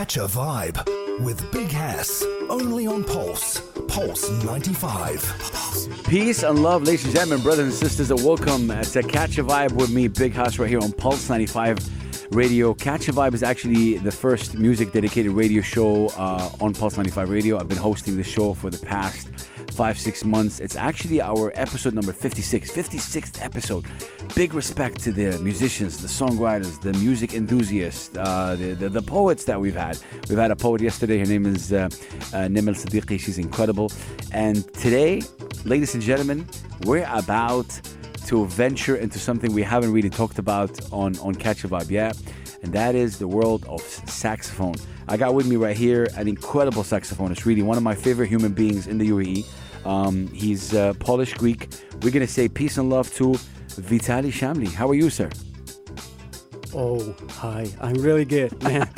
Catch a vibe with Big Hass. Only on Pulse. Pulse 95. Peace and love, ladies and gentlemen, brothers and sisters, and welcome to Catch a Vibe with me, Big Hass, right here on Pulse 95 Radio. Catch a Vibe is actually the first music dedicated radio show uh, on Pulse 95 Radio. I've been hosting the show for the past five, six months. It's actually our episode number 56, 56th episode. Big respect to the musicians, the songwriters, the music enthusiasts, uh, the, the, the poets that we've had. We've had a poet yesterday. Her name is uh, uh, Nimel Siddiqui. She's incredible. And today, ladies and gentlemen, we're about to venture into something we haven't really talked about on, on Catch a Vibe yet, and that is the world of saxophone. I got with me right here an incredible saxophonist, really one of my favorite human beings in the UAE. Um, he's uh, Polish Greek. We're going to say peace and love to Vitali Shamli. How are you, sir? Oh, hi. I'm really good, man.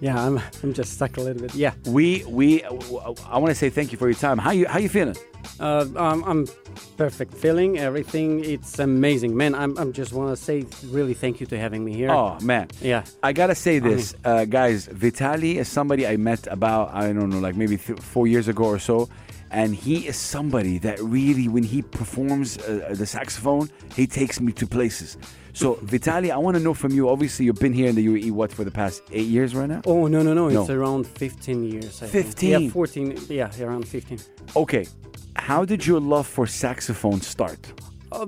yeah, I'm. I'm just stuck a little bit. Yeah. We we I want to say thank you for your time. How you how you feeling? Uh, I'm, I'm perfect. Feeling everything. It's amazing, man. I'm. I'm just want to say really thank you to having me here. Oh man. Yeah. I gotta say this, uh, guys. Vitali is somebody I met about I don't know, like maybe th- four years ago or so, and he is somebody that really, when he performs uh, the saxophone, he takes me to places. So Vitali, I want to know from you. Obviously, you've been here in the UAE what for the past eight years right now. Oh no no no! It's around 15 years. I think. 15? Yeah, 14. Yeah, around 15. Okay, how did your love for saxophone start? Uh,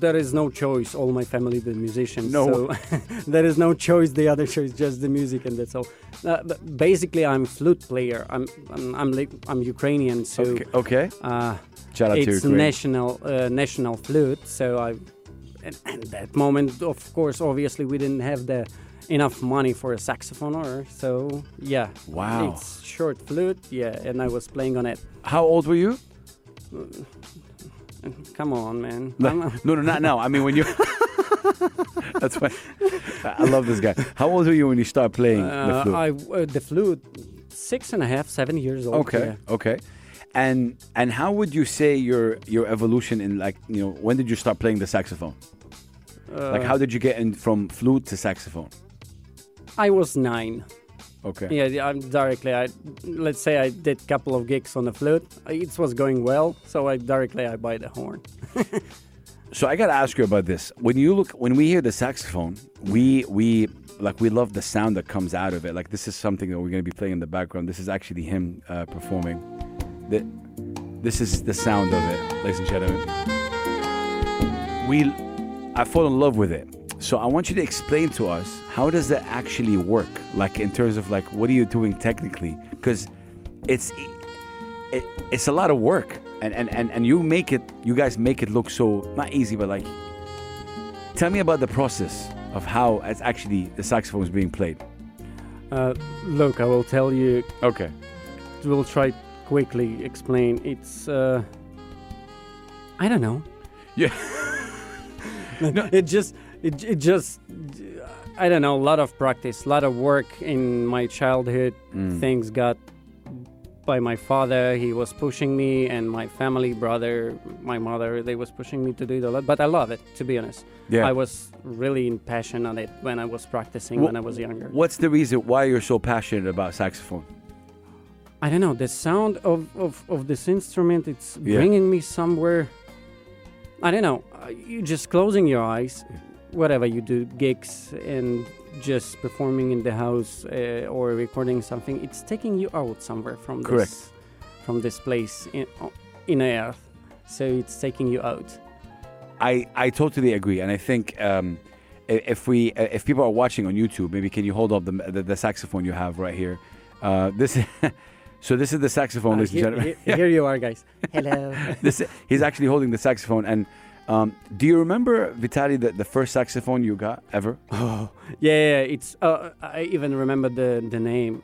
there is no choice. All my family, the musicians. No. So there is no choice. The other choice, just the music, and that's all. Uh, but basically, I'm flute player. I'm I'm I'm, I'm Ukrainian, so Okay, okay. uh, it's national uh, national flute. So I, and, and that moment, of course, obviously, we didn't have the enough money for a saxophone, or so yeah. Wow. It's short flute, yeah, and I was playing on it. How old were you? Come on, man. No, no, no, not now. I mean, when you. That's why I love this guy. How old were you when you started playing the Uh, flute? I uh, the flute, six and a half, seven years old. Okay, yeah. okay. And and how would you say your your evolution in like you know when did you start playing the saxophone? like Uh, how did you get in from flute to saxophone? I was nine. Okay. Yeah, I'm directly. I let's say I did a couple of gigs on the flute. It was going well, so I directly I buy the horn. So I got to ask you about this. When you look, when we hear the saxophone, we we like we love the sound that comes out of it. Like this is something that we're going to be playing in the background. This is actually him uh, performing. The, this is the sound of it, ladies and gentlemen. We, I fall in love with it. So I want you to explain to us how does that actually work? Like in terms of like what are you doing technically? Because it's it, it's a lot of work and, and, and, and you make it you guys make it look so not easy but like tell me about the process of how it's actually the saxophone is being played Uh, look, I will tell you. okay We'll try quickly explain. It's uh, I don't know. yeah No. It just it, it just I don't know. A lot of practice, a lot of work in my childhood. Mm. Things got by my father. He was pushing me, and my family, brother, my mother, they was pushing me to do it a lot. But I love it, to be honest. yeah I was really in passion on it when I was practicing when I was younger. what's the reason why you're so passionate about saxophone I don't know the sound of, of, of this instrument. It's Yeah. bringing me somewhere. I don't know. uh, You just closing your eyes, whatever you do, gigs and just performing in the house uh, or recording something. It's taking you out somewhere from Correct. this from this place in in earth. So it's taking you out. I, I totally agree, and I think um, if we uh, if people are watching on YouTube, maybe can you hold up the the, the saxophone you have right here? Uh, this so this is the saxophone, Uh, ladies and here, gentlemen. here- here you are, guys. Hello. this he's actually holding the saxophone. And um, do you remember Vitali the, the first saxophone you got ever? oh, yeah, yeah. It's. Uh, I even remember the the name.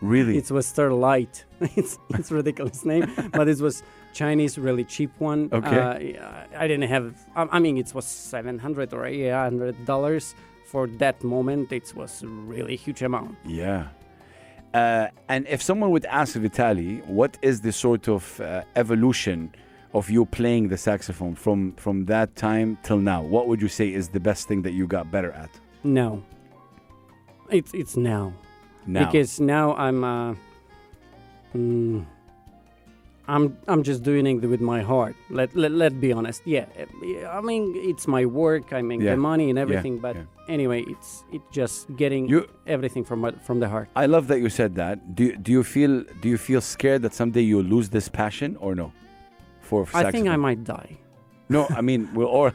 Really? It was Starlight. it's it's ridiculous name, but it was Chinese, really cheap one. Okay. Uh, I didn't have. I, I mean, it was seven hundred or eight hundred dollars for that moment. It was a really huge amount. yeah. Uh, and if someone would ask Vitali, what is the sort of uh, evolution of you playing the saxophone from from that time till now? What would you say is the best thing that you got better at? No. It's it's now. Now. because now I'm uh, mm, I'm I'm just doing it with my heart. Let let let be honest. Yeah, I mean it's my work. I make Yeah. the money and everything. But yeah. anyway, it's it's just getting You- everything from from the heart. I love that you said that. Do do you feel do you feel scared that someday you'll lose this passion or no? For I think I might die. No, I mean we're all.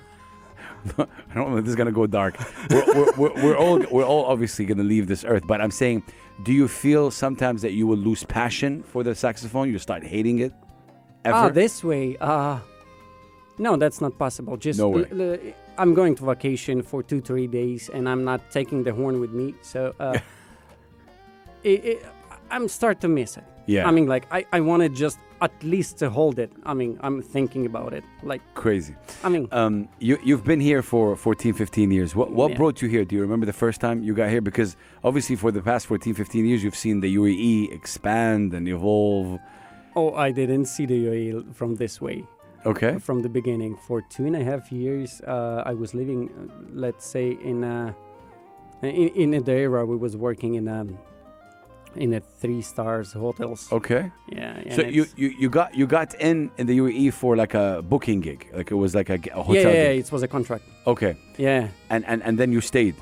I don't know. This is gonna go dark. We're, we're, we're, we're all we're all obviously gonna leave this earth. But I'm saying, do you feel sometimes that you will lose passion for the saxophone? You start hating it. Ever? Ah, this way. Uh no, that's not possible. Just No way. l- l- I'm going to vacation for two three days, and I'm not taking the horn with me. So uh, it, it, I'm start to miss it. yeah. I mean, like I, I wanted just at least to hold it. I mean, I'm thinking about it. Like crazy. I mean, Um, you you've been here for 14, 15 years. What what Yeah. brought you here? Do you remember the first time you got here? Because obviously for the past 14, 15 years, you've seen the UAE expand and evolve. oh, I didn't see the UAE from this way. Okay. from the beginning. For two and a half years, uh, I was living, uh, let's say, in a, in, in the era we was working in a in a three stars hotels. Okay. Yeah. So you, you you got you got in in the UAE for like a booking gig, like it was like a, yeah, hotel yeah, gig. it was a contract. Okay. Yeah. And, and and then you stayed.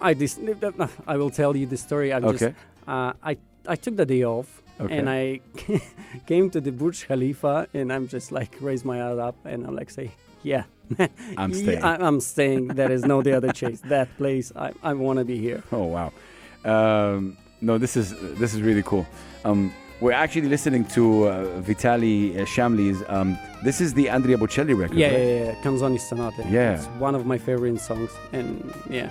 I dis- I will tell you the story. I just Okay. uh, I I took the day off. Okay. And I came to the Burj Khalifa, and I'm just like raise my head up, and I'm like say, yeah, I'm Yeah, staying. I, I'm staying. There is no the other chase. That place, I, I want to be here. Oh wow. Um, no, this is this is really cool. Um, we're actually listening to uh, Vitali uh, Shamli's. Um, this is the Andrea Bocelli record. Yeah, right? yeah, yeah. Canzoni Stonate. Yeah. It's one of my favorite songs. And yeah.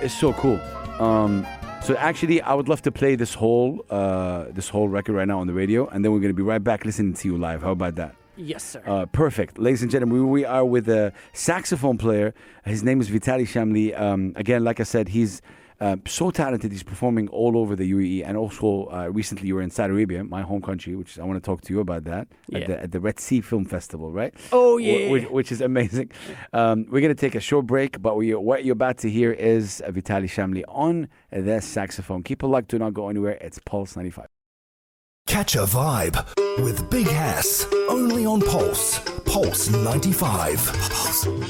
It's so cool. Um, so actually, I would love to play this whole uh, this whole record right now on the radio, and then we're gonna be right back listening to you live. How about that? Yes, sir. Uh, perfect, ladies and gentlemen. We, we are with a saxophone player. His name is Vitali Shamli. Um, again, like I said, he's uh, so talented. He's performing all over the UAE, and also uh, recently you were in Saudi Arabia, my home country, which I want to talk to you about that at, the, at the Red Sea Film Festival, right? oh, yeah. which, which is amazing. Um, we're going to take a short break, but we, what you're about to hear is Vitali Shamli on the saxophone. Keep a locked, do not go anywhere. It's Pulse 95. Catch a vibe with Big Hass. Only on Pulse. Pulse 95.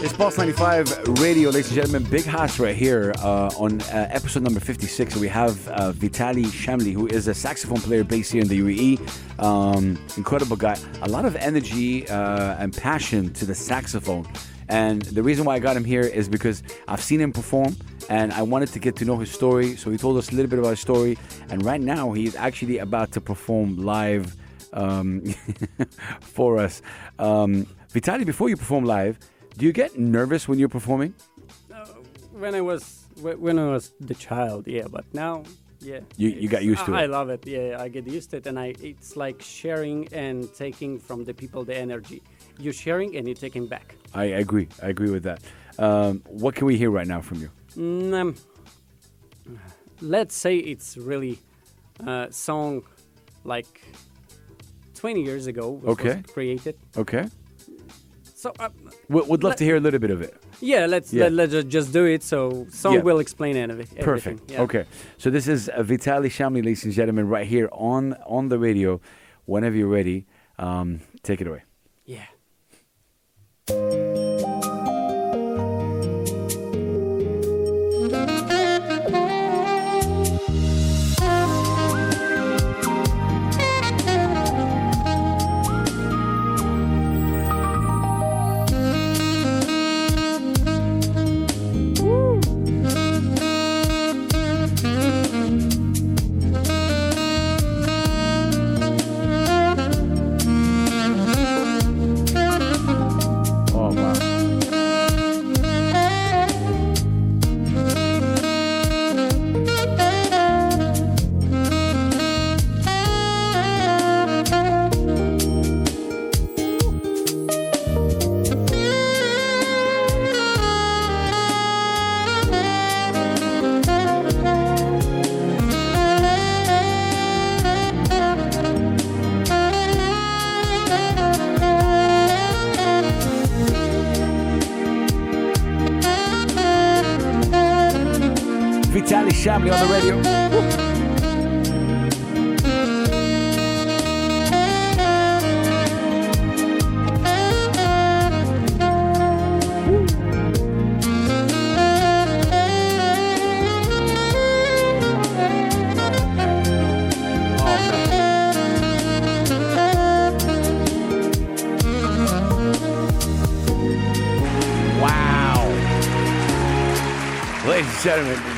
It's Pulse 95 Radio, ladies and gentlemen. Big Hass right here uh, on uh, episode number 56. We have uh, Vitali Shamli, who is a saxophone player based here in the UAE. Um, incredible guy. A lot of energy uh, and passion to the saxophone. And the reason why I got him here is because I've seen him perform and I wanted to get to know his story. So he told us a little bit about his story. And right now, he's actually about to perform live um, for us. Um, Vitali, before you perform live, do you get nervous when you're performing? when I was when I was the child, yeah. But now, yeah. You- you got used to I, it. I love it. Yeah, I get used to it, and I it's like sharing and taking from the people the energy. You're sharing and you're taking back. I agree. I agree with that. Um, what can we hear right now from you? Mm, um, let's say it's really a song like 20 years ago Okay. was created Okay. so uh, We- We'd love Let- to hear a little bit of it. yeah let's Yeah. Let, let's just do it so song Yeah. will explain everything everything. Perfect. Yeah. Okay. So this is uh, Vitali Shamli, ladies and gentlemen, right here on on the radio. Whenever you're ready, um, take it away. yeah Oh wow.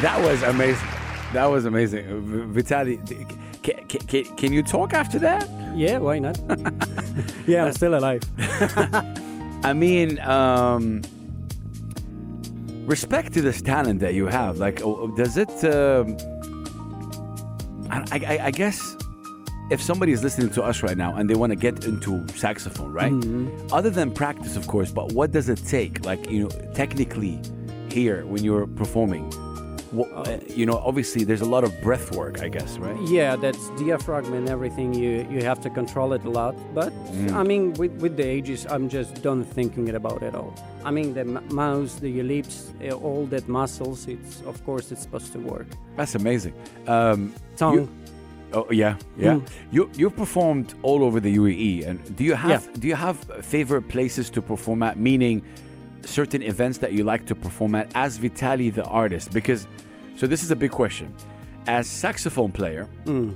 That was amazing. That was amazing. V- Vitali, can, can, can you talk after that? Yeah, why not? yeah, I'm still alive. I mean, um, respect to this talent that you have. Like, does it? Um, I, I, I guess if somebody is listening to us right now and they want to get into saxophone, right? Other than practice, of course, but what does it take? Like, you know, technically, here when you're performing, you know, obviously there's a lot of breath work, I guess, right? Yeah, that's diaphragm and everything. You you have to control it a lot. But I mean, with with the ages, I'm just done thinking about it all. I mean, the m- mouth, the lips, uh, all that muscles. It's of course it's supposed to work. That's amazing. Um, Tongue. you- Oh yeah, yeah. Mm. You you've performed all over the UAE, and do you have Yeah. do you have favorite places to perform at? Meaning, certain events that you like to perform at as Vitali the artist? Because, so this is a big question. As saxophone player, Mm.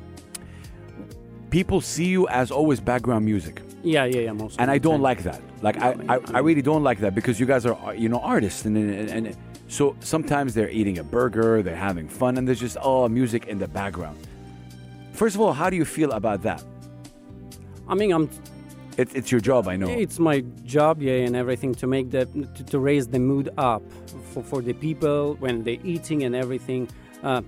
people see you as always background music, Yeah, yeah, yeah. Most. and I don't like that. Like I, I, I really don't like that because you guys are you know artists, and and, and so sometimes they're eating a burger, they're having fun, and there's just oh music in the background. First of all, how do you feel about that? I mean, I'm. It, it's your job, I know. It's my job, yeah, and everything to make that to, to raise the mood up for, for the people when they're eating and everything. Uh,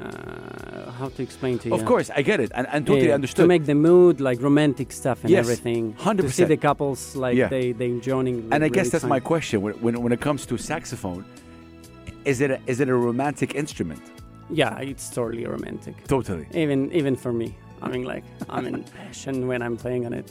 uh, how to explain to you? Of course, I get it, and, and totally Yeah, understood. To make the mood like romantic stuff and Yes, everything. To 100%. see the couples like Yeah. they they enjoying. and I really guess that's my question. When, when, when it comes to saxophone, is it a, is it a romantic instrument? Yeah, it's totally romantic. Totally. Even even for me. I mean, like I'm in passion when I'm playing on it.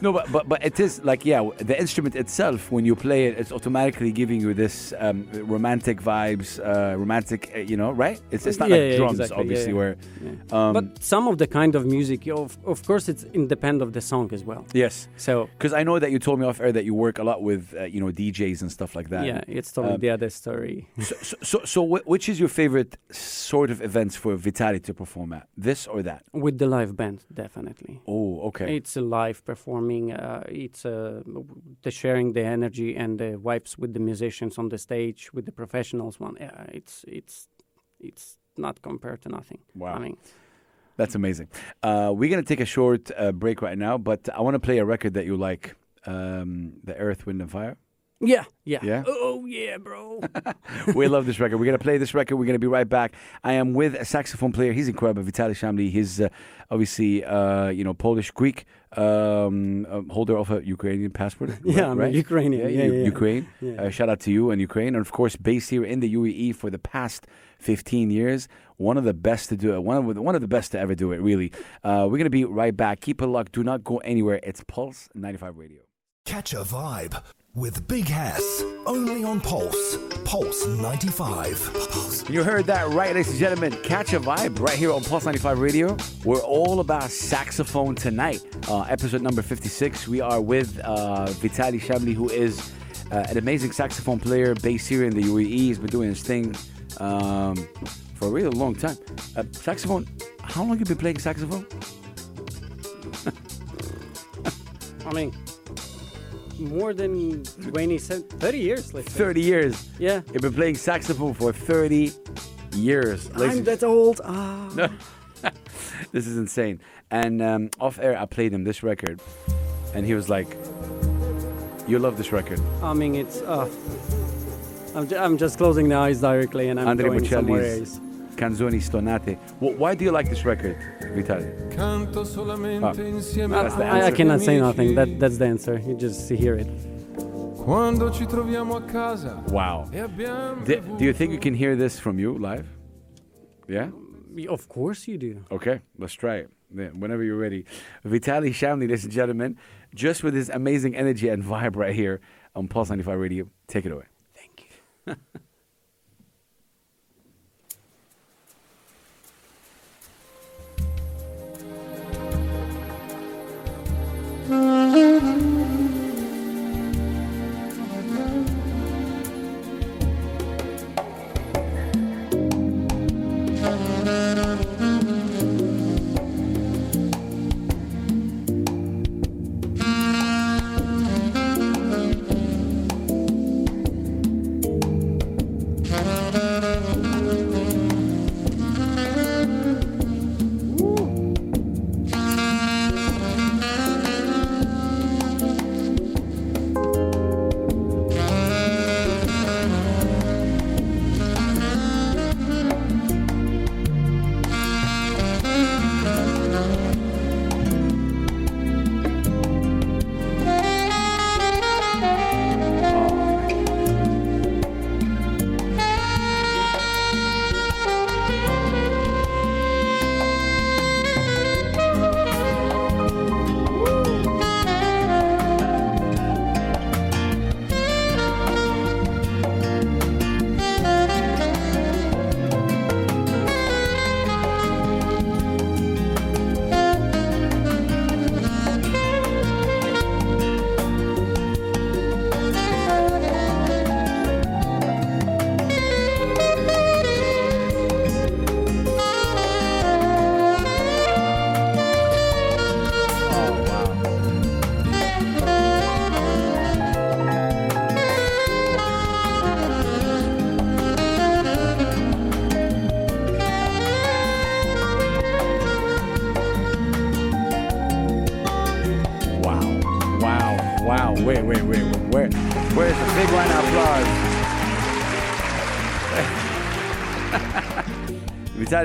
No, but, but but it is like yeah, the instrument itself when you play it, it's automatically giving you this um, romantic vibes, uh, romantic, uh, you know, right? It's it's not Yeah, like yeah, drums, exactly, obviously, yeah. where um, but some of the kind of music, of of course, it's independent of the song as well. yes, So because I know that you told me off air that you work a lot with uh, you know DJs and stuff like that. yeah, it's totally Um, the other story. So so so, so which is your favorite sort of events for Vitali to perform at? This or that? With the live band, definitely. Oh, okay. It's a live performing. Uh, it's uh, the sharing the energy and the vibes with the musicians on the stage with the professionals. One, yeah, it's it's it's not compared to nothing. Wow. I mean, That's amazing. Uh, we're going to take a short uh, break right now, but I want to play a record that you like um, The Earth, Wind, and Fire. Yeah, yeah, Yeah? Oh yeah, bro. we love this record. We're going to play this record. We're going to be right back. I am with a saxophone player. He's incredible, Vitali Shamli. He's uh, obviously, uh, you know, Polish, Greek, um, um, holder of a Ukrainian passport. yeah, I'm right? Ukrainian. Yeah, U- yeah, Ukraine. Yeah. Uh, shout out to you and Ukraine, and of course, based here in the UAE for the past 15 years. One of the best to do it. One of the, one of the best to ever do it. Really. Uh, we're gonna be right back. Keep it locked. Do not go anywhere. It's Pulse 95 Radio. Catch a vibe with Big Hass. Only on Pulse. Pulse 95. You heard that right, ladies and gentlemen. Catch a vibe right here on Pulse 95 Radio. We're all about saxophone tonight. Uh, episode number 56. We are with uh, Vitali Shamli, who is uh, an amazing saxophone player based here in the UAE. He's been doing his thing um, for a really long time. Uh, saxophone, how long have you been playing saxophone? I mean, more than 20, 30 years. Let's say. 30 years. Yeah. You've been playing saxophone for 30 years. ladies I'm that old. Ah. this is insane. And um, off air, I played him this record, and he was like, "You love this record." I mean, it's. Uh, I'm, ju- I'm just closing the eyes directly, and I'm Andre going somewhere else. Canzoni Stonate. Wh- why do you like this record, Vitali? Canto solamente ah, insieme I, That's the I- I cannot say nothing. That that's the answer. You just hear it. Quando ci troviamo a casa Wow. Do, do you think you can hear this from you live? Yeah. Of course you do. Okay, let's try it. Yeah, whenever you're ready. Vitali Shamli, ladies and gentlemen, just with his amazing energy and vibe right here on Pulse 95 Radio. Take it away. Thank you. mm-hmm.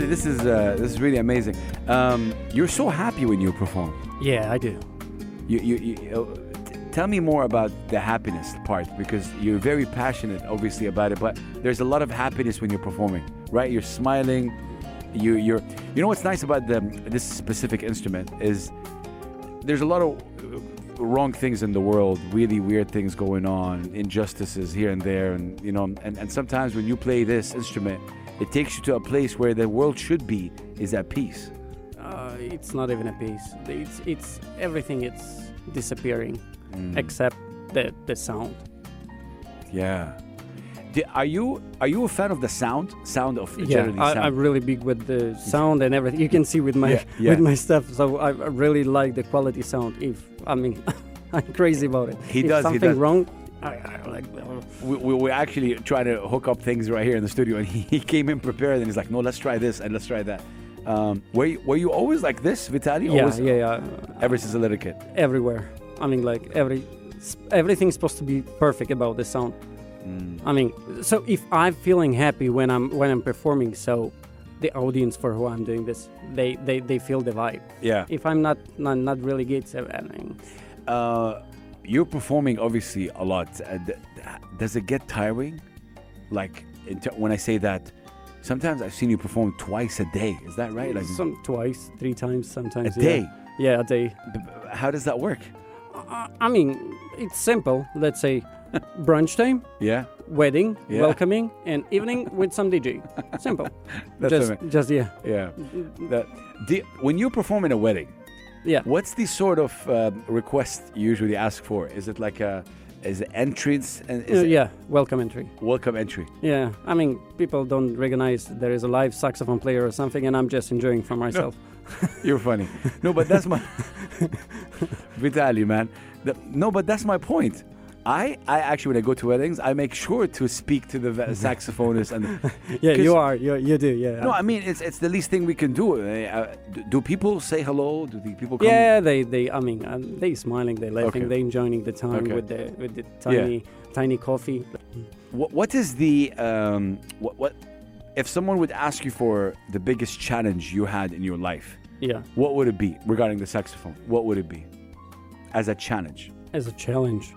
This is uh, this is really amazing. Um, you're so happy when you perform. Yeah, I do. You, you, you, uh, t- tell me more about the happiness part because you're very passionate, obviously, about it. But there's a lot of happiness when you're performing, right? You're smiling. You, you're. You know what's nice about the, this specific instrument is there's a lot of uh, wrong things in the world, really weird things going on, injustices here and there, and you know, and, and sometimes when you play this instrument, it takes you to a place where the world should be is at peace. Uh, it's not even a peace. It's it's everything. It's disappearing except the the sound. Yeah. Are you are you a fan of the sound? Sound of Yeah, I, sound. I'm really big with the sound and everything. You can see with my Yeah, yeah. with my stuff. So I, really like the quality sound. If I mean, I'm crazy about it. He if does, he Something does. wrong. I, I like. we, we we're actually trying to hook up things right here in the studio, and he, he came in prepared, and he's like, "No, let's try this and let's try that." Um, were you, were you always like this, Vitali? yeah, Always, yeah, yeah. Ever since a little kid. Everywhere. I mean, like every everything's supposed to be perfect about the sound. Mm. I mean, so if I'm feeling happy when I'm when I'm performing, so the audience for who I'm doing this, they they, they feel the vibe. Yeah. If I'm not not, not really good, so, I mean, Uh, you're performing obviously a lot. Uh, does it get tiring? Like when I say that, sometimes I've seen you perform twice a day. Is that right? Like some twice, three times, a sometimes. yeah. day. Yeah, a day. How does that work? Uh, I mean, it's simple. Let's say brunch time, Yeah. wedding, Yeah. welcoming, and evening with some DJ. Simple. That's just, just yeah, Yeah. That, when you perform in a wedding, yeah. What's the sort of um, request you usually ask for? Is it like a is it entrance and is Uh, yeah, welcome entry. welcome entry? Yeah, I mean, people don't recognize there is a live saxophone player or something, and I'm just enjoying for myself. You're funny. No, but that's my vitali man. The- no, but that's my point. I, I actually when I go to weddings, I make sure to speak to the saxophonist and yeah, you are. You, you do. Yeah. no, I mean it's it's the least thing we can do. Uh, uh, do, do people say hello? Do the people come? yeah, they, they. I mean, um, they smiling, they laughing, Okay. they enjoying the time Okay. with the with the tiny tiny coffee. What, what is the um, what what if someone would ask you for the biggest challenge you had in your life? Yeah, What would it be regarding the saxophone? What would it be as a challenge? as a challenge.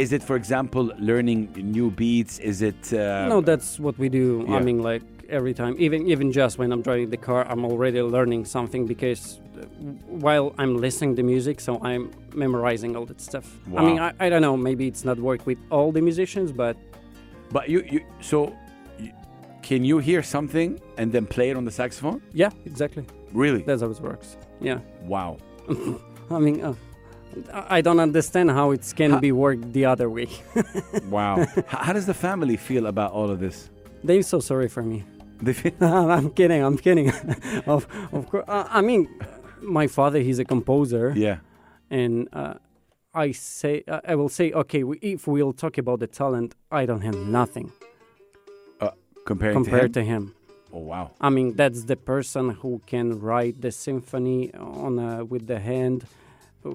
Is it, for example, learning new beats? Is it? Uh, no, that's what we do. yeah. I mean, like every time, even even just when I'm driving the car, I'm already learning something because uh, while I'm listening to music, so I'm memorizing all that stuff. I mean, I, I don't know. Maybe it's not work with all the musicians, but But you, you so can you hear something and then play it on the saxophone? yeah, exactly. Really? That's how it works. Yeah. wow. I mean, uh, I don't understand how it can Ha- be worked the other way. Wow. How does the family feel about all of this? They're so sorry for me. They feel, I'm kidding. I'm kidding. of of course. Uh, I mean, my father, he's a composer, yeah. and uh, I say, uh, I will say, okay, we, if we'll talk about the talent, I don't have nothing Comparing compared to, to him? him. Oh wow. I mean, that's the person who can write the symphony on a, with the hand uh,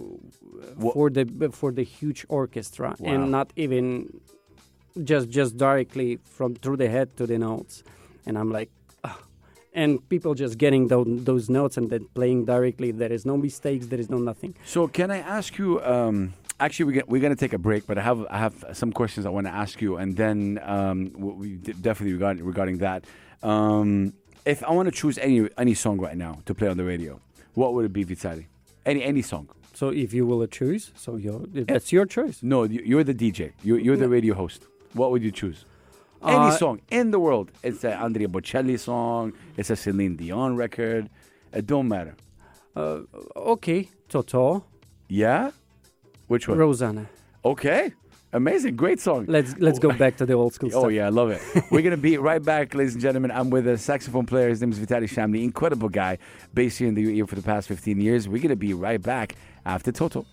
Wha- for the for the huge orchestra, Wow. and not even just just directly from through the head to the notes. And I'm like, and people just getting those those notes and then playing directly. There is no mistakes. There is no nothing. So can I ask you? Um, actually, we get, we're gonna take a break, but I have I have some questions I want to ask you, and then um, we, definitely regarding regarding that. Um, if I want to choose any any song right now to play on the radio, what would it be, Vitali? Any any song? So if you will choose, so you that's your choice. No, you- you're the DJ. You're, you're the radio host. What would you choose? Any Uh, song in the world. It's a Andrea Bocelli song. It's a Celine Dion record. It don't matter. Uh, okay, Toto, Yeah. Which one? Rosanna. Okay. Amazing. Great song. Let's let's go oh, back to the old school Oh stuff. yeah, I love it. We're gonna be right back, ladies and gentlemen. I'm with a saxophone player. His name is Vitali Shamli, incredible guy, based here in the UAE for the past 15 years. We're gonna be right back after Toto.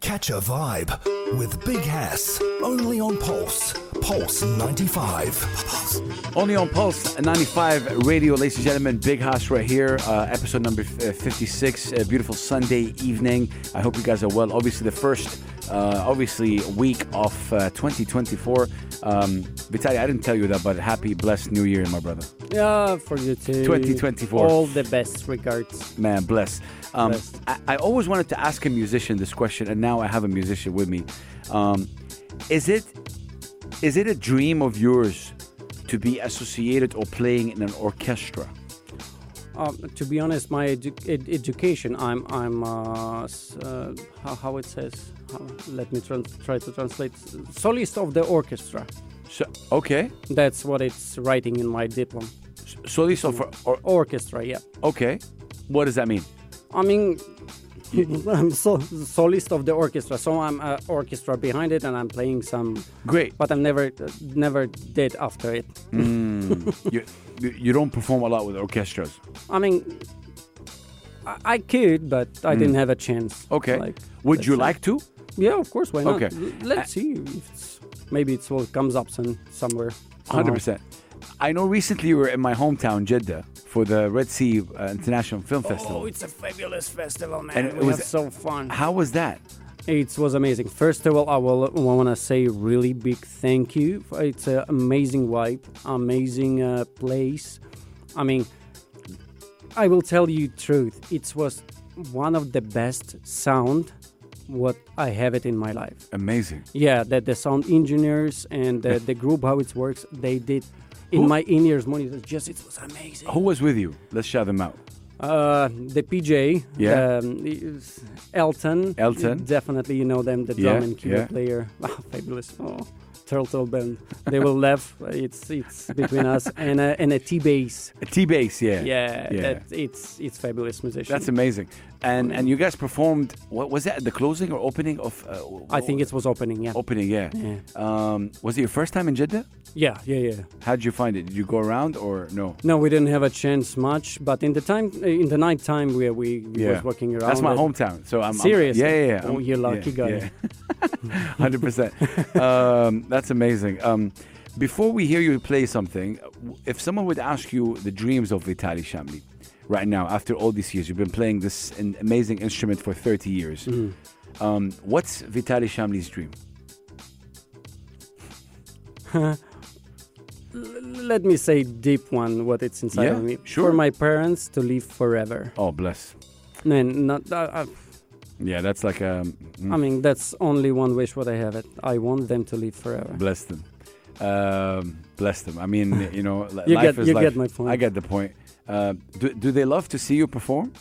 Catch a vibe with Big Hass. Only on Pulse. Pulse 95. Pulse. Only on Pulse 95 Radio, ladies and gentlemen. Big Hass right here, uh, episode number uh, 56. A beautiful Sunday evening. I hope you guys are well. Obviously, the first, uh, obviously, week of uh, 2024. Um, Vitali, I didn't tell you that, but happy, blessed New Year, my brother. Yeah, for you too. 2024. All the best regards. Man, bless. Um, Blessed. I, I always wanted to ask a musician this question, and now I have a musician with me. Um, is it is it a dream of yours to be associated or playing in an orchestra? Um, to be honest, my edu- ed- education, I'm, I'm, uh, uh, how, how it says, how, let me try to translate, solist of the orchestra. So, okay, That's what it's writing in my diploma. solist of or, Orchestra, yeah. okay. What does that mean? I mean, I'm so, solist of the orchestra, so I'm uh, orchestra behind it, and I'm playing some, Great. but I never, uh, never did after it. Mm, you, you don't perform a lot with orchestras. I mean, I, I could, but I didn't have a chance. Mm. Okay. Like, Would you say- like to? Yeah, of course. Why not? Okay. Let's see if it's maybe it's what comes up some, somewhere. Hundred percent. I know. Recently, you were in my hometown, Jeddah, for the Red Sea uh, International Film Festival. Oh, it's a fabulous festival, man. And it we was- had so fun. How was that? It was amazing. First of all, I will want to say really big thank you. It's an amazing vibe, amazing uh, place. I mean, I will tell you truth. It was one of the best sound what I have it in my life. Amazing. Yeah, that the sound engineers and the, the group how it works, they did in Who- my in-ears monitor. Just it was amazing. Who was with you? Let's shout them out. Uh, the PJ, Yeah. um, Elton, Elton. definitely you know them, the Yeah, drum and keyboard yeah. player, wow, fabulous. Oh, turtle band. They will laugh. It's it's between us and a, and a T bass. T bass, yeah. Yeah, Yeah. That, it's it's fabulous musician. That's amazing. And and you guys performed. What was that? The closing or opening of? Uh, I think it was opening. Yeah. opening. Yeah. Yeah. Um, was it your first time in Jeddah? Yeah, yeah, yeah. How did you find it? Did you go around or no? No, we didn't have a chance much, but in the time, in the night time where we, we Yeah. was walking around. That's my hometown. So I'm I'm- yeah, yeah, yeah. Oh, I'm- you're lucky guy. Hundred percent. Um, that's amazing. Um, before we hear you play something, if someone would ask you the dreams of Vitali Shamli right now, after all these years, you've been playing this amazing instrument for 30 years. Mm-hmm. Um, what's Vitali Shamli's dream? Let me say deep one, what it's inside Yeah, of me. sure. For my parents to live forever. Oh, bless. And not, uh, Yeah, that's like um, mm, I mean, that's only one wish what I have it. I want them to live forever. bless them. Um, bless them. I mean, you know, You life get- is you life. get my point. I get the point. Uh, do, do they love to see you perform?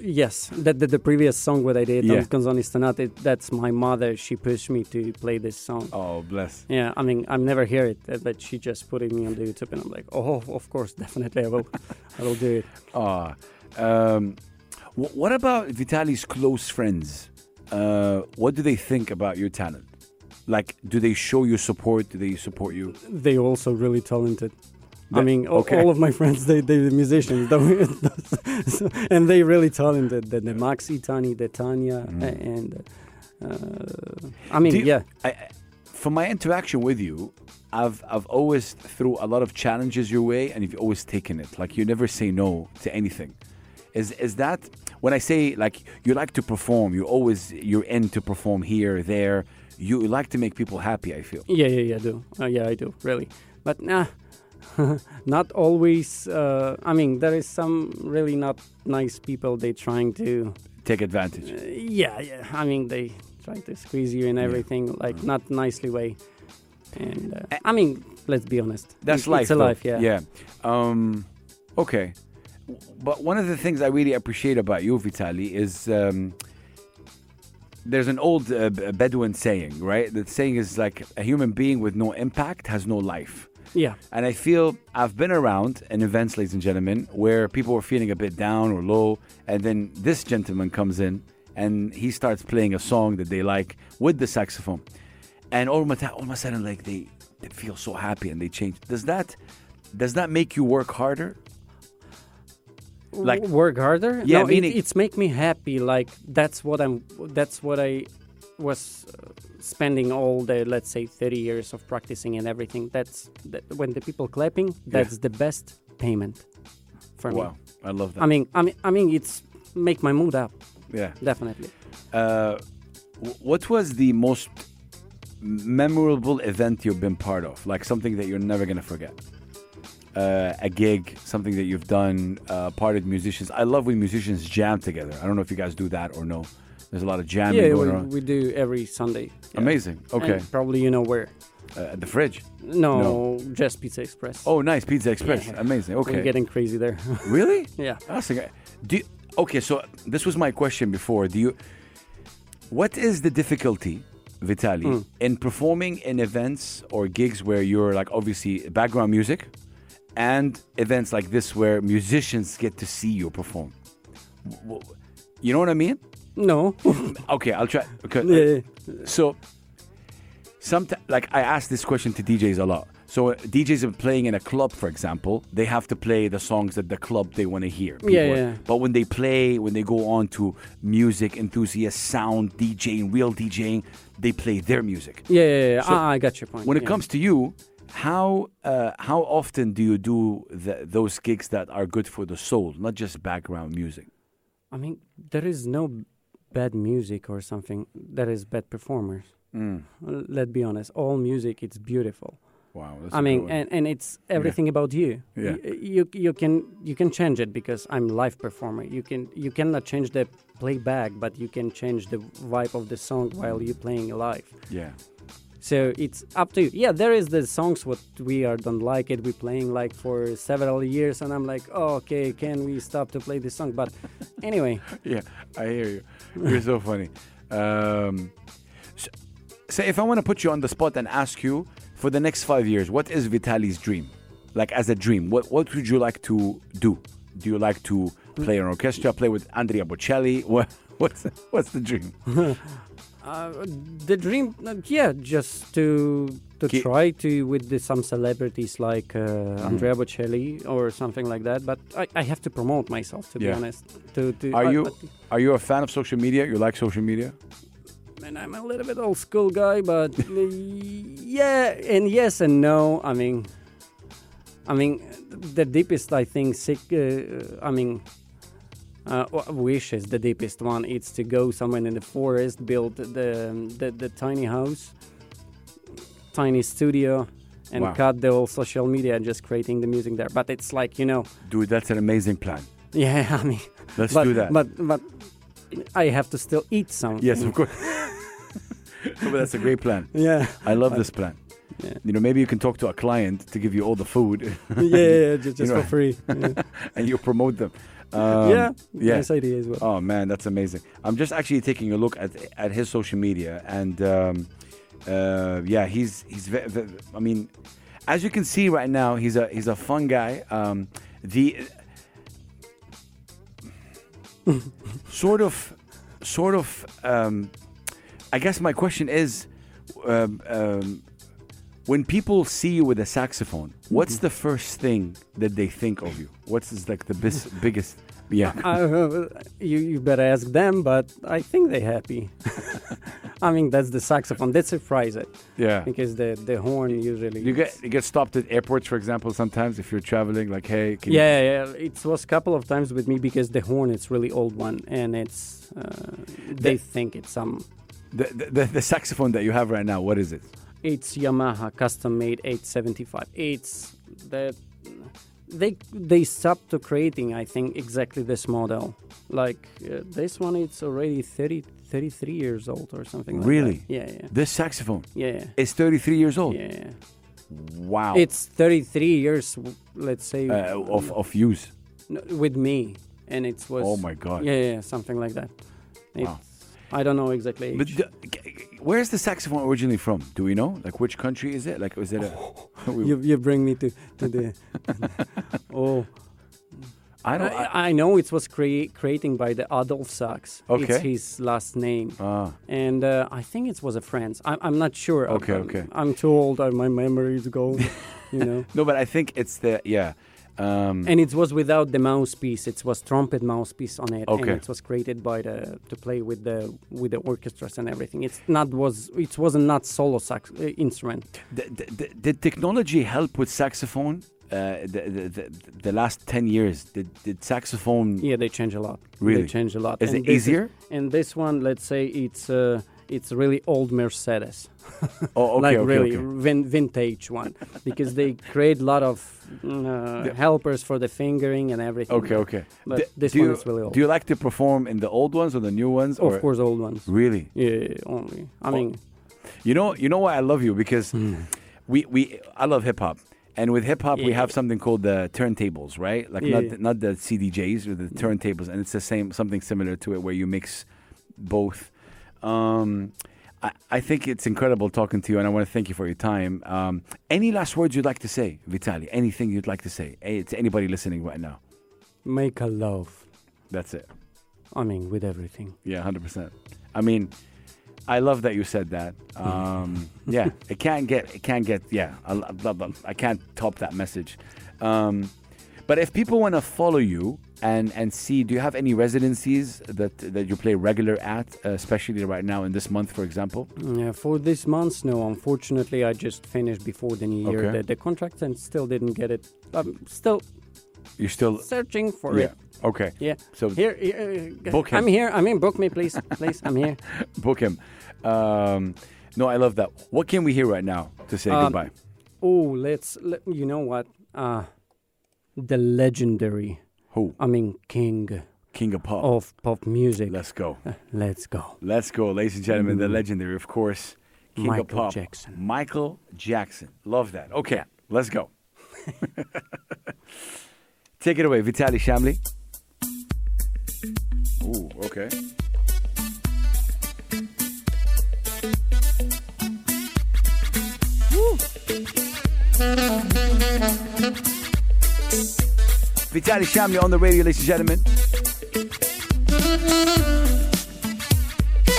Yes, that the, the previous song what I did, Yeah. Stonate, that's my mother. She pushed me to play this song. Oh, bless. Yeah, I mean, I've never heard it, uh, but she just put it me on the YouTube, and I'm like, oh, of course, definitely, I will, I will do it. Ah, um, wh- what about vitali's close friends? Uh, what do they think about your talent? Like, do they show you support? Do they support you? They also really talented. I mean, okay. all of my friends, they they the musicians, So- and they really talented. The, the Maxi, Tani, the Tanya, uh, and uh, I mean, Mm. You- yeah, I- from my interaction with you, I've I've always threw a lot of challenges your way, and you've always taken it. Like you never say no to anything. Is is that when I say like you like to perform? You always you're in to perform here, there. You like to make people happy. I feel. Yeah, yeah, yeah, I do. Uh, yeah, I do, really. But nah, not always. Uh, I mean, there is some really not nice people. They trying to. Take advantage. Uh, yeah, yeah. I mean, they try to squeeze you in everything, like not nicely way. And uh, I mean, let's be honest. That's It- life. It's a life, yeah. Yeah. Um, okay. But one of the things I really appreciate about you, Vitali, is um, there's an old uh, Bedouin saying, right? The saying is like a human being with no impact has no life. Yeah. And I feel I've been around in events, ladies and gentlemen, where people were feeling a bit down or low, and then this gentleman comes in and he starts playing a song that they like with the saxophone, and all of a, all of a sudden, like they, they feel so happy and they change. Does that does that make you work harder? Like- work harder. Yeah, no, meaning- it, it's make me happy. Like that's what I'm. That's what I was uh, spending all the let's say 30 years of practicing and everything that's that, when the people clapping that's the best payment for me Wow, I love that. i mean i mean i mean it's make my mood up yeah. definitely Uh, what was the most memorable event you've been part of? Like something that you're never gonna forget. Uh, a gig, something that you've done, uh, part of musicians. I love when musicians jam together. I don't know if you guys do that or no. There's a lot of jamming yeah going we, on. we do every sunday Yeah. Amazing. Okay. And probably you know where Uh, at the fridge. no, No. just pizza express Oh, nice. Pizza Express. Yeah. Amazing. Okay. we're getting crazy there really? yeah That's a, do you, okay, so this was my question before. Do you what is the difficulty, Vitali, Mm. in performing in events or gigs where you're like obviously background music and events like this where musicians get to see you perform? You know what I mean? No Okay, I'll try. Okay. yeah. So, sometimes, like I ask this question to DJs a lot. So, uh, DJs are playing in a club, for example, they have to play the songs that the club they want to hear. Yeah, People- yeah. But when they play, when they go on to music enthusiast, sound DJing, real DJing, they play their music. Yeah, yeah, yeah. So, ah, I got your point. When it yeah. comes to you, how uh, how often do you do the, those gigs that are good for the soul, not just background music? I mean, there is no bad music or something. that is bad performers. Mm. Let's be honest. All music, it's beautiful. Wow. I mean, and, and it's everything about you. Yeah. Y- You, you can you can change it because I'm live performer. You can you cannot change the playback, but you can change the vibe of the song while you're playing live. yeah. So it's up to you. Yeah, there is the songs what we are don't like it. We're playing like for several years, and I'm like, oh, okay, can we stop to play this song? But anyway, Yeah, I hear you. You're so funny. Um, so, so if I want to put you on the spot and ask you for the next five years, what is Vitali's dream? Like as a dream, what what would you like to do? Do you like to play an orchestra, play with Andrea Bocelli? What what's what's the dream? uh, the dream, uh, yeah, just to to Ki- try to with the, some celebrities like uh, Mm-hmm. Andrea Bocelli or something like that. But I, I have to promote myself to Yeah. be honest. To, to Are I- you are you a fan of social media? You like social media? and I'm a little bit old school guy, but yeah, and yes and no. I mean, I mean, the deepest I think, sick. Uh, I mean, uh, w- wish is the deepest one. It's to go somewhere in the forest, build the the, the tiny house, tiny studio. And Wow. cut the whole social media, and just creating the music there. But it's like you know, Dude, that's an amazing plan. yeah. I mean, Let's but, do that. But but I have to still eat something. yes, of course. but that's a great plan. Yeah. I love this plan. Yeah. You know, maybe you can talk to a client to give you all the food yeah, yeah, yeah, just, just know- for free. Yeah, and you promote them. Um, yeah, yeah. nice idea as well. Oh man, that's amazing. I'm just actually taking a look at at his social media, and um, uh, yeah, he's he's. Ve- ve- I mean, as you can see right now, he's a he's a fun guy. Um, the sort of, sort of. Um, I guess my question is, um, um, when people see you with a saxophone, what's the first thing that they think of you? What's like the bis- biggest? Yeah. Uh, you you better ask them, but I think they're happy. I mean, that's the saxophone. That surprises it Yeah. because the the horn usually. You get you get stopped at airports, for example, sometimes if you're traveling. Like, hey, can yeah, yeah, it was a couple of times with me because the horn is really old one, and it's uh, they The- think it's some. The, the the saxophone that you have right now, what is it? It's Yamaha custom made 875. It's that they they stopped to creating. I think exactly this model. Like uh, this one, it's already 30, 33 years old or something. like Really? that. Yeah, yeah, This saxophone yeah, is 33 years old. yeah. Wow. It's 33 years, let's say, uh, of of use. with me, and it was. Oh my god. Yeah, yeah, something like that. It's, Wow. I don't know exactly. But age. the, where's the saxophone originally from? Do we know? Like which country is it? Like was it a? you, you bring me to, to the. oh, I don't. I, I, know it was crea- creating by the Adolphe Sax. Okay. It's his last name. ah, And uh, I think it was a France. I'm, I'm not sure. Okay, I'm, okay. I'm too old. uh, My memory is gone. you know. no, but I think it's the yeah. Um, and it was without the mouthpiece. It was trumpet mouthpiece on it, Okay. and it was created by the to play with the with the orchestras and everything. It's not was it wasn't not solo sax uh, instrument. did technology help with saxophone? Uh, the, the, the, the last 10 years, did, did saxophone Yeah, they change a lot. Really? they change a lot. Is And it easier? and this one, let's say it's uh, it's really old Mercedes, Oh, okay, like okay, really okay. Vin- vintage one, because they create a lot of uh, The- helpers for the fingering and everything. Okay, okay. But D- this one you, is really old. Do you like to perform in the old ones or the new ones? or of course, old ones. Really? Yeah, only. I Oh, mean, You know, you know why I love you because Hmm. we, we I love hip hop, and with hip hop we have something called the turntables, right? Like Yeah. not not the CDJs or the turntables, and it's the same something similar to it where you mix both. Um, I, I think it's incredible talking to you, and I want to thank you for your time. Um, any last words you'd like to say, Vitali? Anything you'd like to say to anybody listening right now? make a love. That's it. I mean, with everything. Yeah, hundred percent. I mean, I love that you said that. Um, yeah, it can't get, it can't get. Yeah, I, blah, I can't top that message. Um, but if people want to follow you and and see, do you have any residencies that that you play regular at, uh, especially right now in this month, for example? Yeah, for this month, no. Unfortunately, I just finished before the new year Okay. the, the contract and still didn't get it. I'm still You're still searching for yeah. it. Okay, Yeah. so Here, here uh, Book him. I'm here. I'm in. Book me, please. please, I'm here. book him. Um, no, I love that. What can we hear right now to say Um, goodbye? Oh, let's. Let, you know what? Uh, the legendary. Who? I mean, king King of Pop. of pop music. Let's go. Uh, let's go. Let's go, ladies and gentlemen. The mm. legendary, of course, King of Michael Pop, Jackson. Michael Jackson. Love that. Okay, let's go. Take it away, Vitali Shamli. Ooh, okay. Vitali Shamli on the radio, ladies and gentlemen.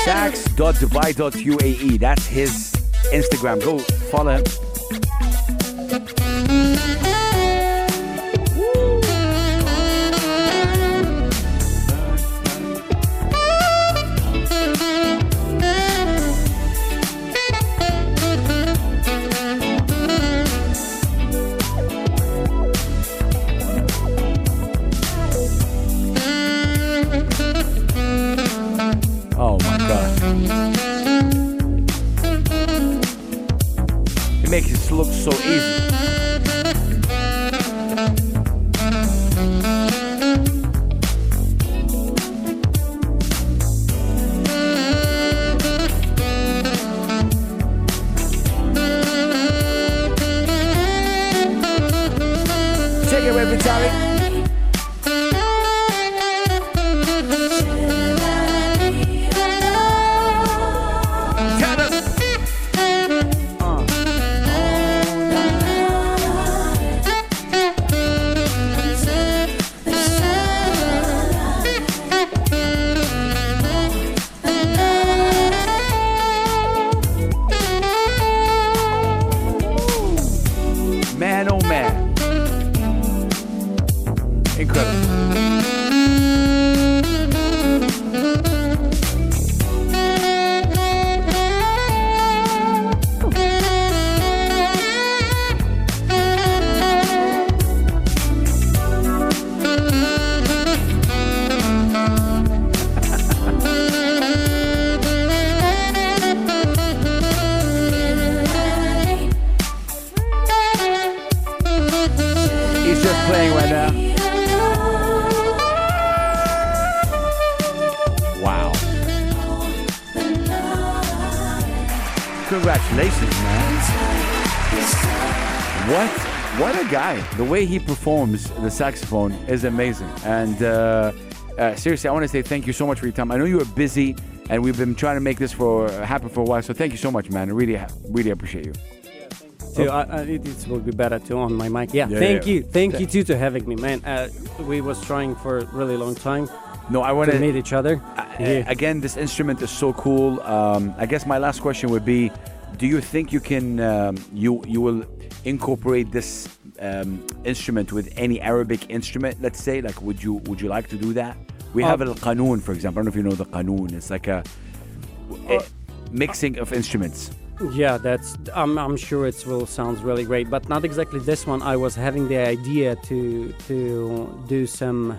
sax.dubai.uae. That's his Instagram. Go follow him. Man, oh man. Incredible. Way he performs the saxophone is amazing. And uh, uh, seriously, I want to say thank you so much for your time. I know you were busy, and we've been trying to make this for happen for a while. So thank you so much, man. I really, really appreciate you. Too, I, I, it, it will be better to on my mic. Yeah, Yeah, thank yeah. you, thank you too to having me, man. Uh, we was trying for a really long time No, I want to meet each other. Yeah. Again, this instrument is so cool. Um, I guess my last question would be: Do you think you can um, you you will incorporate this um, instrument with any Arabic instrument, let's say, like would you would you like to do that? We have Uh, al qanoon, for example. I don't know if you know the qanoon. It's like a, a mixing of instruments. Yeah, that's. I'm, I'm sure it will sounds really great, but not exactly this one. I was having the idea to to do some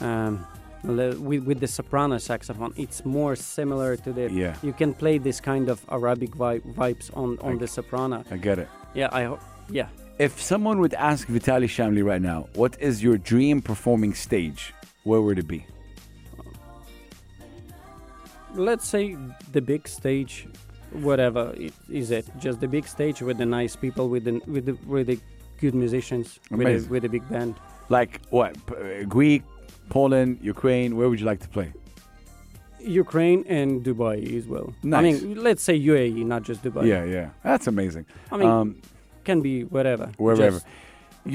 um, with with the soprano saxophone. It's more similar to the. Yeah. You can play this kind of Arabic vi- vibes on on I- the soprano. I get it. Yeah, I hope. Yeah. If someone would ask Vitali Shamli right now, what is your dream performing stage? Where would it be? Let's say the big stage, whatever it is it. Just the big stage with the nice people, with the with the really good musicians, with a, with a big band. Like what? Uh, Greek, Poland, Ukraine. Where would you like to play? Ukraine and Dubai as well. I mean, let's say UAE, not just Dubai. Yeah, yeah. That's amazing. I mean, um, can be wherever. wherever. Just-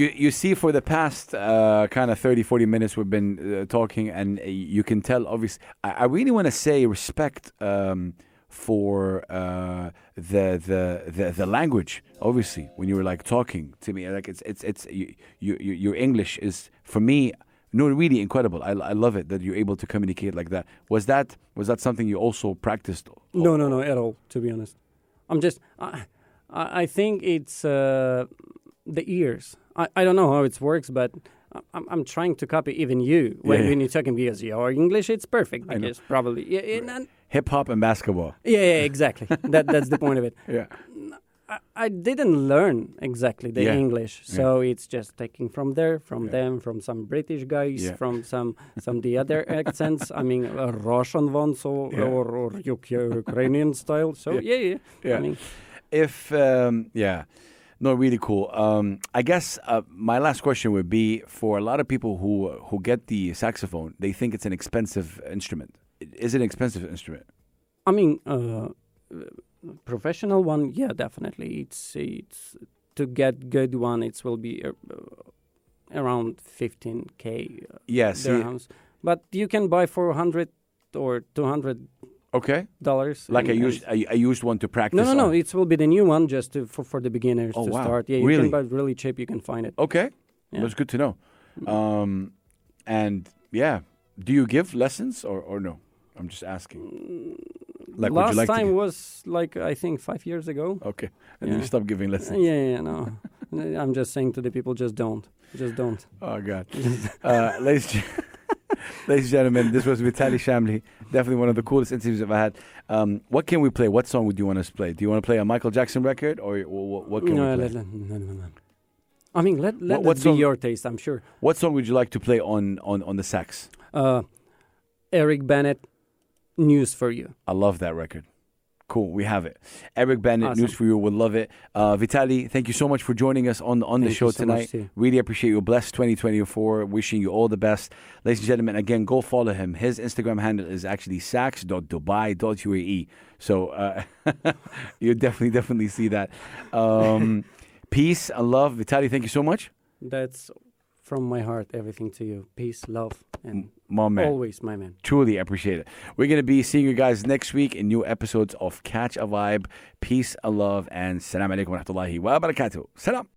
You you see, for the past uh, kind of 30, 40 minutes, we've been uh, talking, and uh, you can tell. Obviously, I, I really want to say respect um, for uh, the, the the the language. Obviously, when you were like talking to me, like it's it's it's you, you, you, your English is for me. No, really incredible. I, I love it that you're able to communicate like that. Was that was that something you also practiced? no, no, no, at all. To be honest, I'm just. I, I I think it's uh, the ears. I, I don't know how it works, but I'm, I'm trying to copy even you when, Yeah, when you're talking because your English it's perfect. Because probably yeah, yeah, and- Hip hop and basketball. yeah, yeah, exactly. that that's the point of it. Yeah. I, I didn't learn exactly the Yeah. English, so it's just taking from there, from them, from some British guys, from some some the other accents. I mean, uh, Russian ones or or, or Ukrainian style. So Yeah. yeah, yeah. Yeah. I mean, if um, yeah no really cool um, i guess uh, my last question would be for a lot of people who who get the saxophone they think it's an expensive instrument is it an expensive instrument I mean, uh, professional one, yeah, definitely. It's it's to get good one, it will be uh, around 15k uh, yeah. But you can buy for 100 or 200 okay dollars. like i and- used I, I used one to practice No, no, no. on. It will be the new one just to, for for the beginners Oh, to wow. start. Yeah, you Really? can buy it really cheap. You can find it. okay Yeah. that's good to know um, and yeah do you give lessons or, or no i'm just asking like would Last you like time was like I think five years ago. okay and then you Yeah. stop giving lessons yeah, yeah, no. I'm just saying to the people, just don't, just don't. Oh God, uh, ladies, ladies and gentlemen, this was Vitali Shamli. Definitely one of the coolest interviews I've had. Um, what can we play? What song would you want us to play? Do you want to play a Michael Jackson record, or what, what can no, we play? let- let- no, no, no. I mean, let let What- what song- be your taste. I'm sure. What song would you like to play on on on the sax? Uh, Eric Benét, news for you. I love that record. Cool, we have it. Eric Benét, Awesome. News for You, would love it. Uh, Vitali, thank you so much for joining us on on the show so tonight. Really appreciate you. Blessed 2024. Wishing you all the best. Ladies and gentlemen, again, go follow him. His Instagram handle is actually sax.dubai.uae. So uh, you definitely, definitely see that. Um, peace and love. Vitali, thank you so much. That's from my heart. Everything to you. Peace, love, and My man. always, my man. Truly appreciate it. We're going to be seeing you guys next week in new episodes of Catch a Vibe. Peace and love and salam alaikum wa rahmatullahi wa barakatuh. Salam.